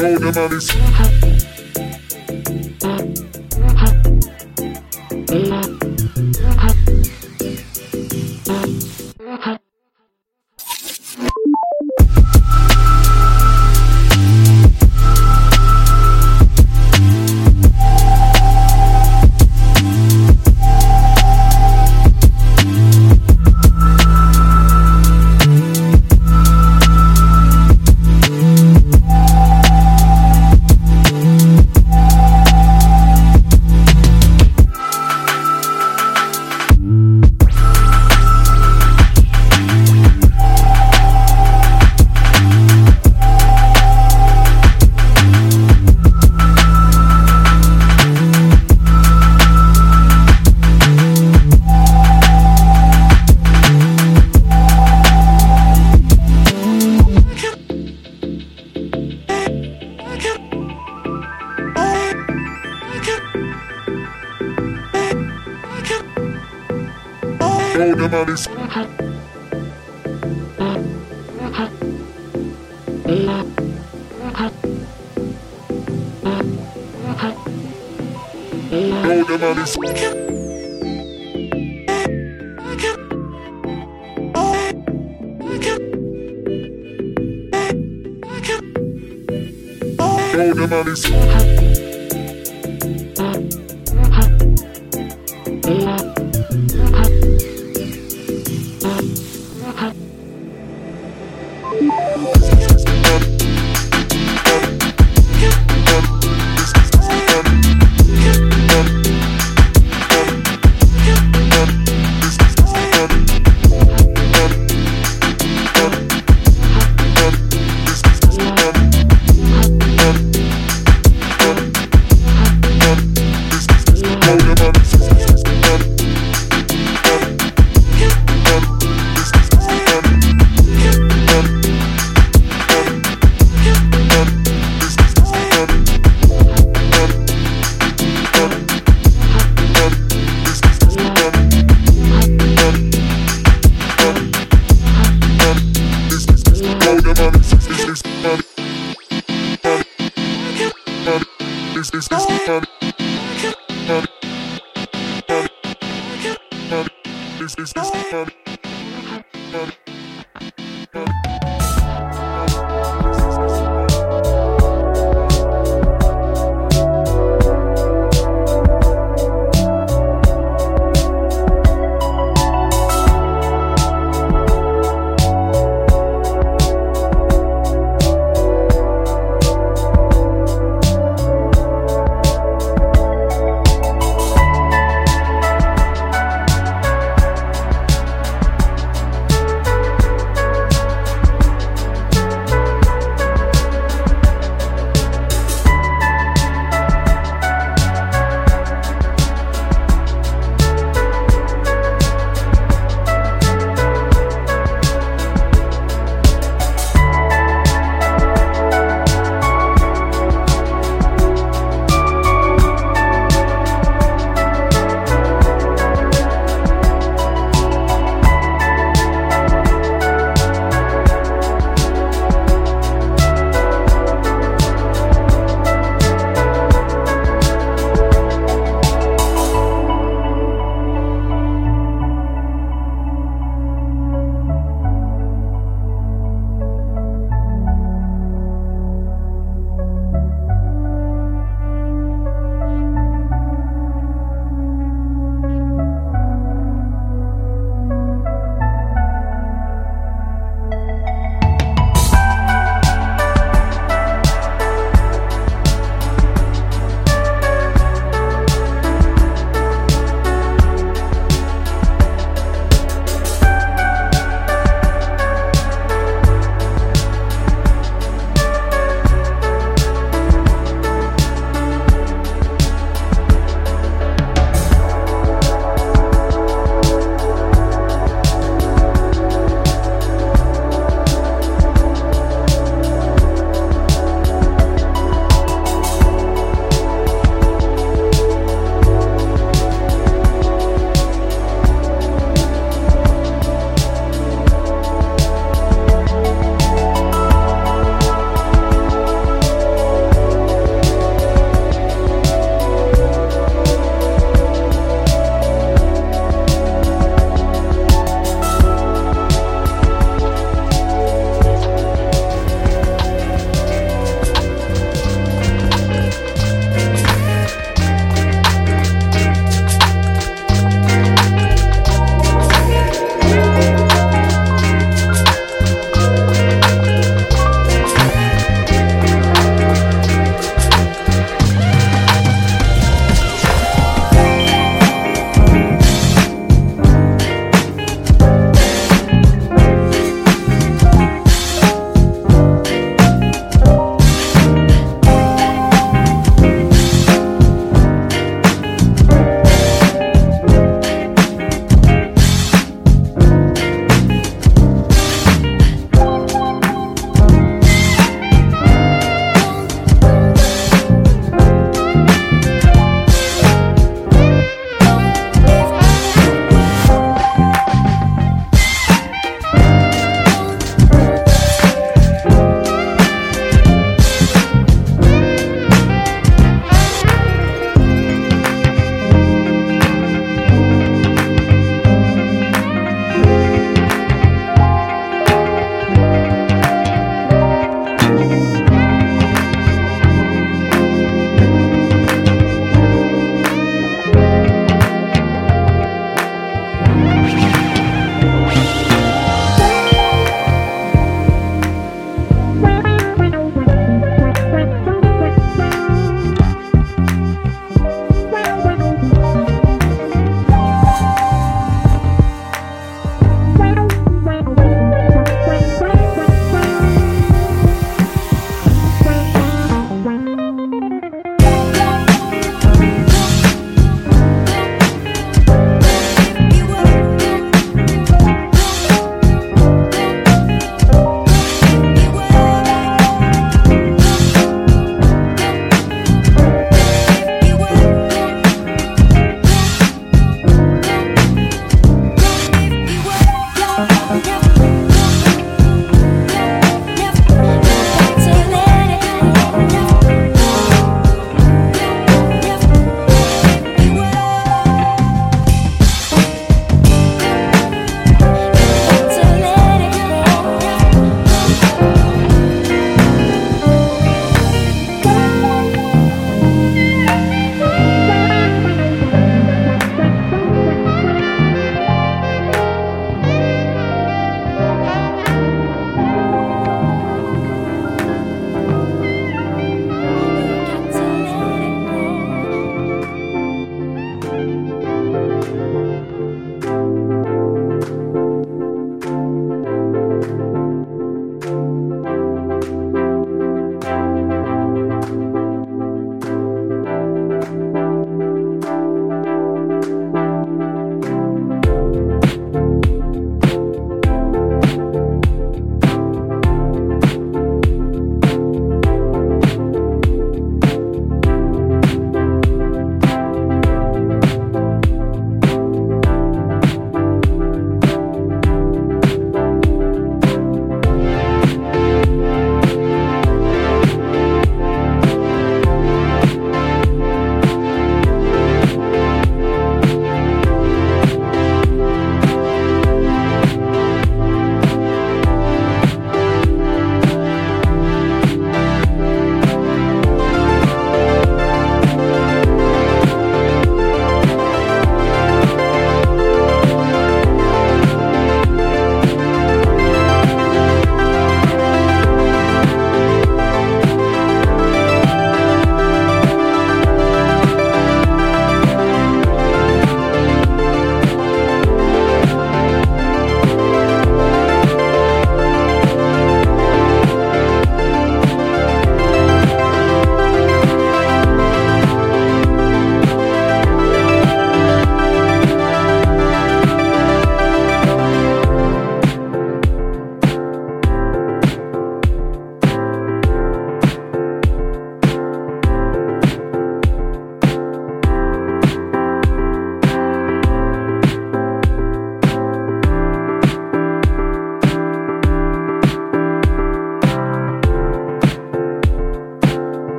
Hold them Hold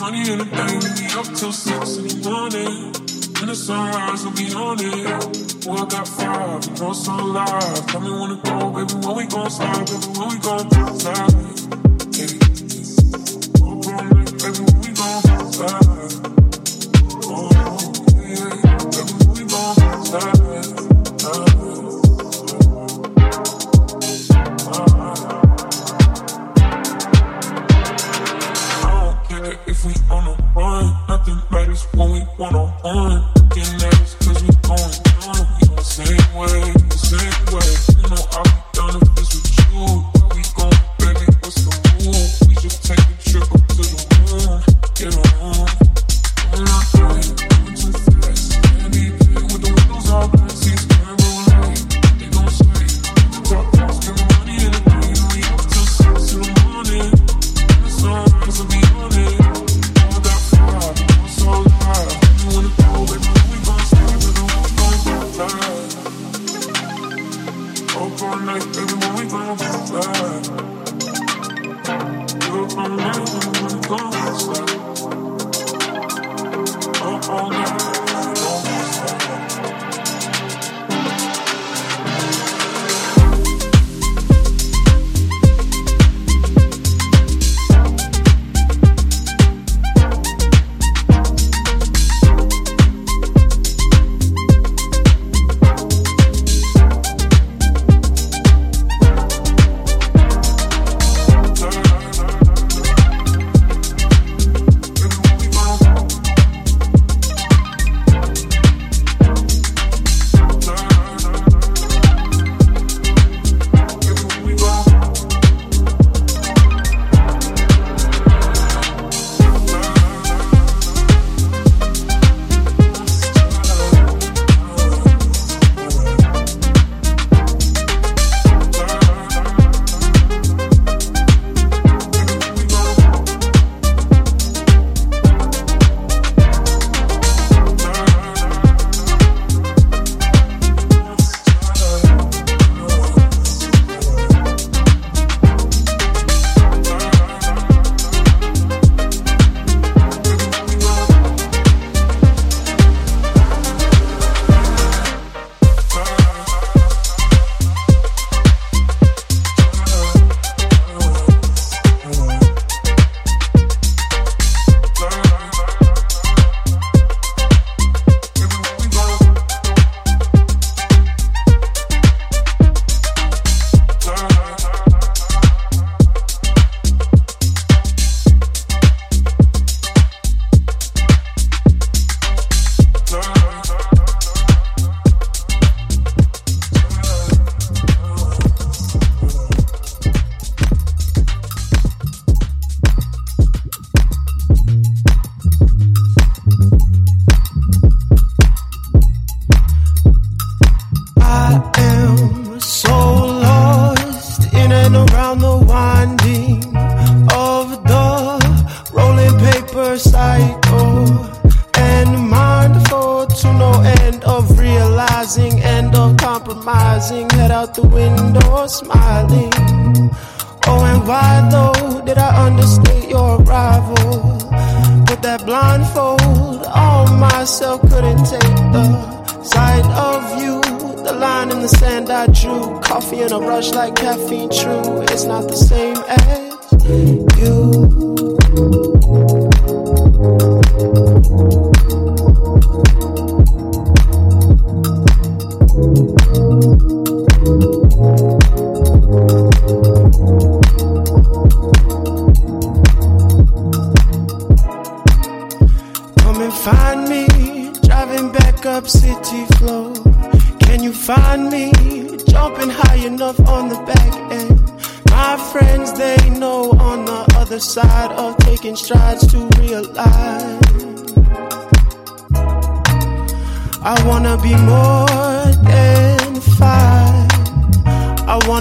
money in the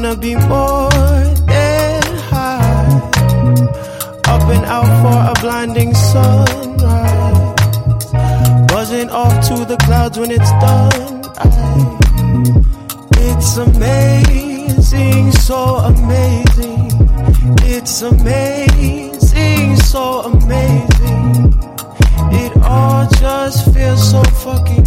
wanna be more than high. Up and out for a blinding sunrise. Buzzing off to the clouds when it's done. I, it's amazing, so amazing. It's amazing, so amazing. It all just feels so fucking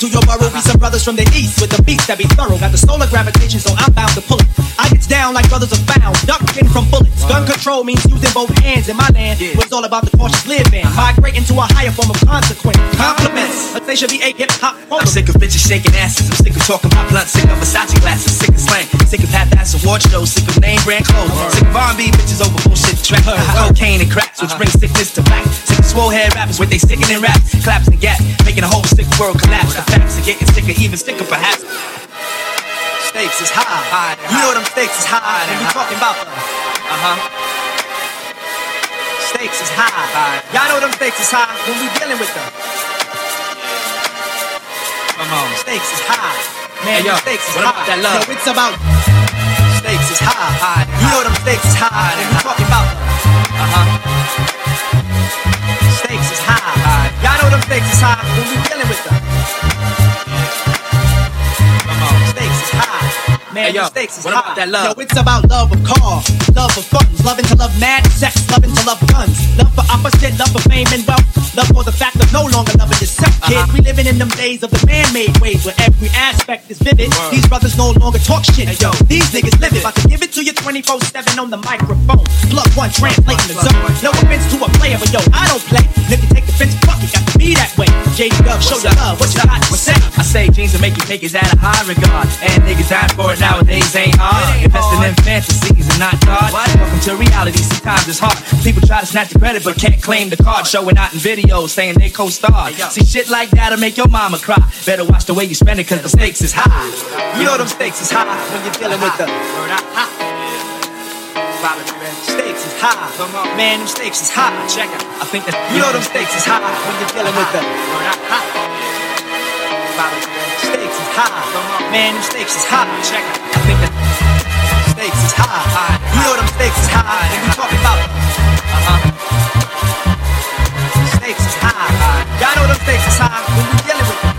to your borough. We some brothers from the east with the beats that be thorough. Got the solar gravitation, so I'm bound to pull it. I gets down like brothers are found, ducking from bullets. Gun control means using both hands in my land. Where it's all about the cautious living. Uh-huh. Migrating to a higher form of consequence. Uh-huh. Compliments. They should be a hip hop. I'm sick of bitches shaking asses. I'm sick of talking about blunt. Sick of Versace glasses. Sick of slang. Sick of half-ass award shows. Sick of name brand clothes. Sick of R&B bitches over bullshit track. Cocaine and cracks, which uh-huh. brings sickness to back. Swole head rappers with they sticking in raps, claps and gaps, making a whole sick world collapse. The facts are getting sicker, even sicker perhaps. Stakes is high. You know them stakes is high. And we talking about the Uh huh. stakes is high. Y'all know them stakes is high when we dealing with them. Come on. Stakes is high. Man, Hey, yo, stakes is high. that love? Yo, it's about stakes is high. High. You know them stakes is high. And we talking about Hey, yo, them stakes is what high. about that love? Yo, it's about love of cars, love of funds, loving to love mad sex, loving to love guns, love for opposite, love for fame and wealth, love for the fact of no longer loving yourself, kid. Uh-huh. We living in them days of the man-made ways where every aspect is vivid. Word. These brothers no longer talk shit. Hey, yo. these niggas live it. About to give it to you 24/7 on the microphone. Plug one, translating the Plug zone. No offense to a player, but yo, I don't play. And if you take offense, fuck it, got to be that way. JD Dub, show your love. What What's you up? got to What's say? up? I say jeans and make you take it out of high regard. And niggas dying for it nowadays ain't hard. Ain't Investing hard. in fantasies and not God. Welcome to reality. Sometimes it's hard. People try to snatch the credit but can't claim the card. Showing out in videos saying they co-starred. Hey. See shit like that'll make your mama cry. Better watch the way you spend it cause the stakes is high. You know them stakes is high when you're dealing with the stakes is high. Come on. Man, them stakes is high. Check out. I think that You know them stakes is high when you're dealing with the stakes is high. Man, them stakes is high. Check out. I think that Stakes is high. You know them stakes is high when we talking about stakes is high. Y'all know them stakes is high when we dealing with them.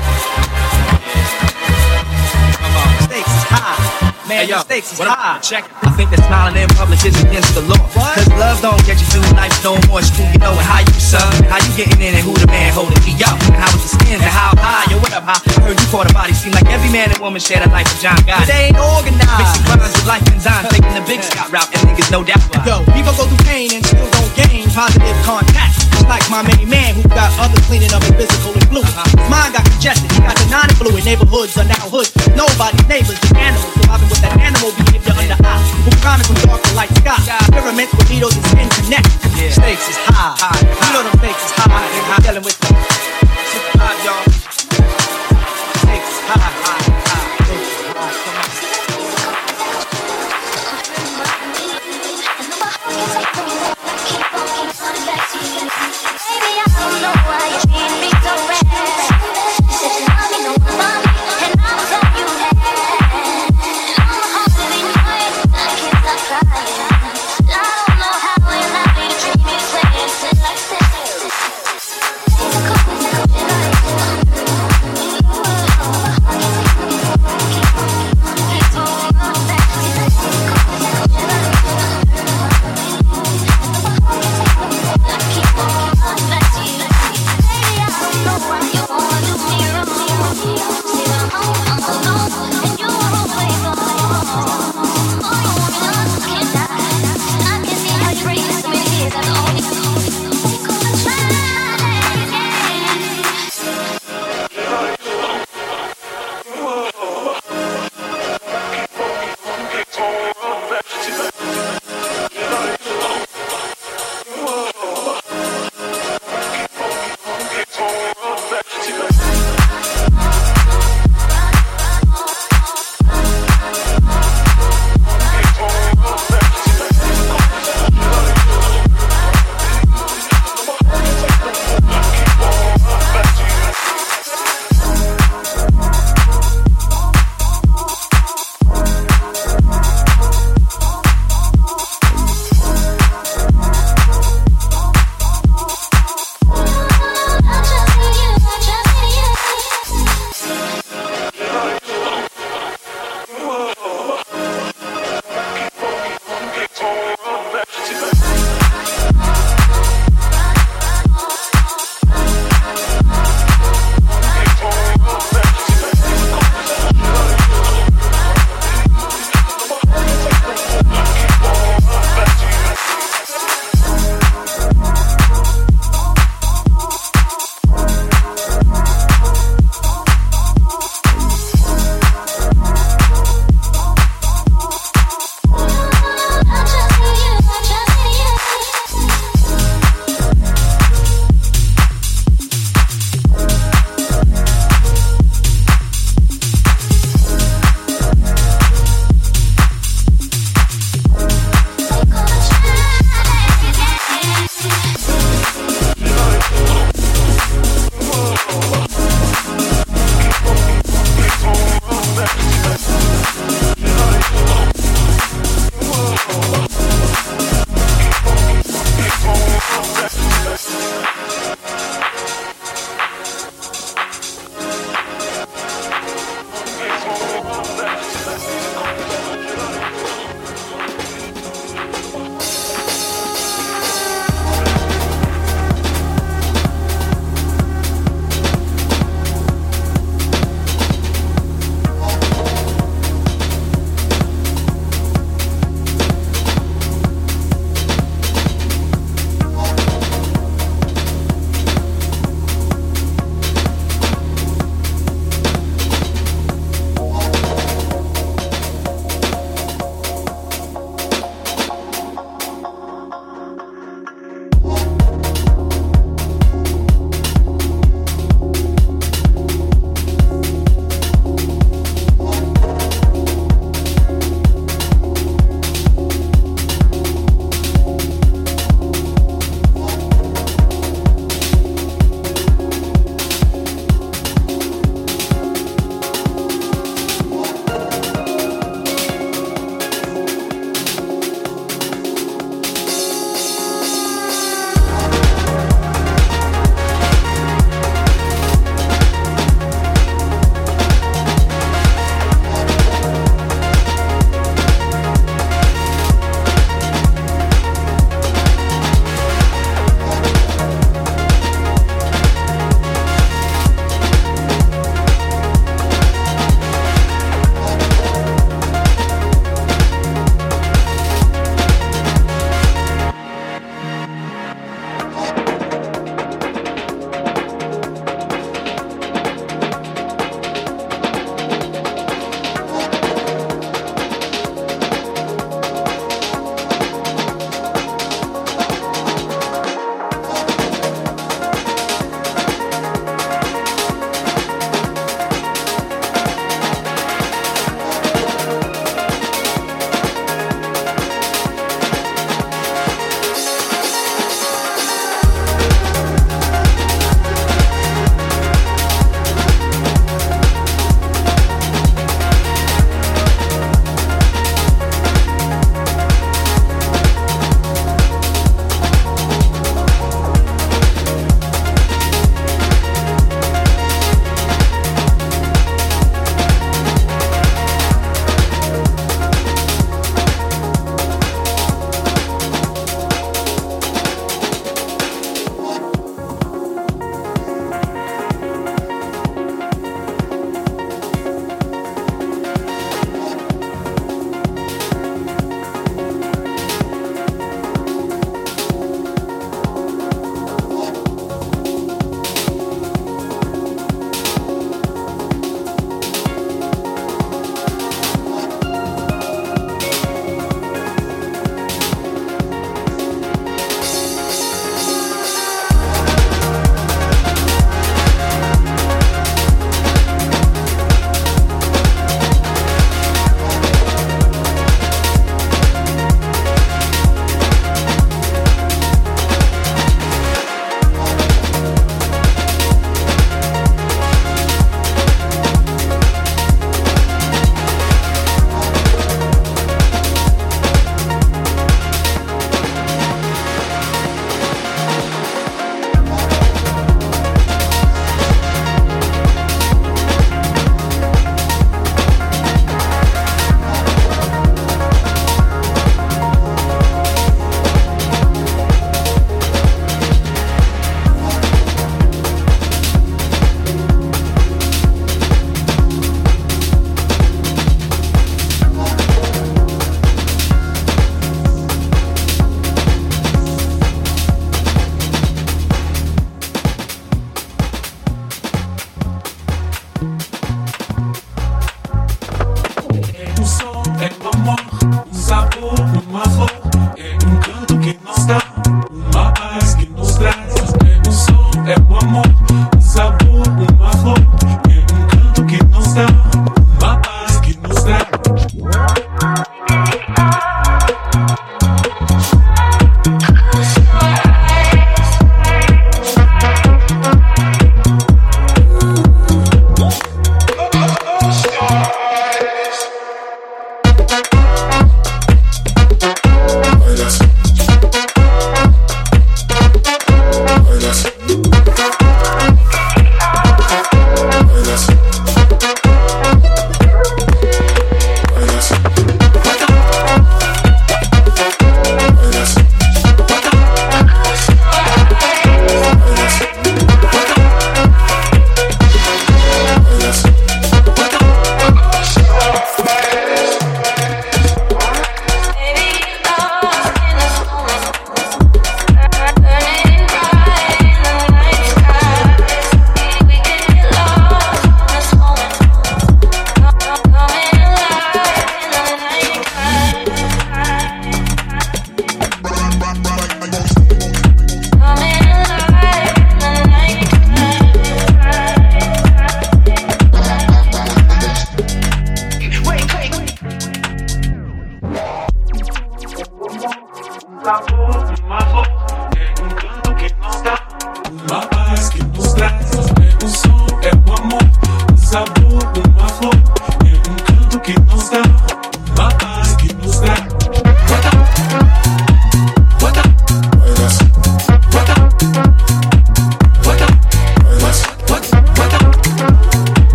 Stakes is high. Man, Hey, yo, stakes is what high. Ah. check. I think that smiling in public is against the law. What? Cause love don't get you through life no more. Who you know and how you son. How you getting in and who the man holding me up. And how was the skin and how high. Yo, what up, high? I heard you caught a body. Seem like every man and woman share the life of John But God. they ain't organized. Mixing crimes with life and Zion. Taking the big Scott route. And niggas no doubt. Yo, people go through pain and still don't gain positive contact. Like my main man who got others cleaning up his physical and blue. Uh, his mind got congested, he got the non blue and neighborhoods are now hoods. Nobody's neighbors, just animals surviving with that animal behavior under eyes. Who climbing from dark to light sky. Pyramids with needles and skin connect. Stakes is high. high. You know them stakes is high. high. Dealing with them.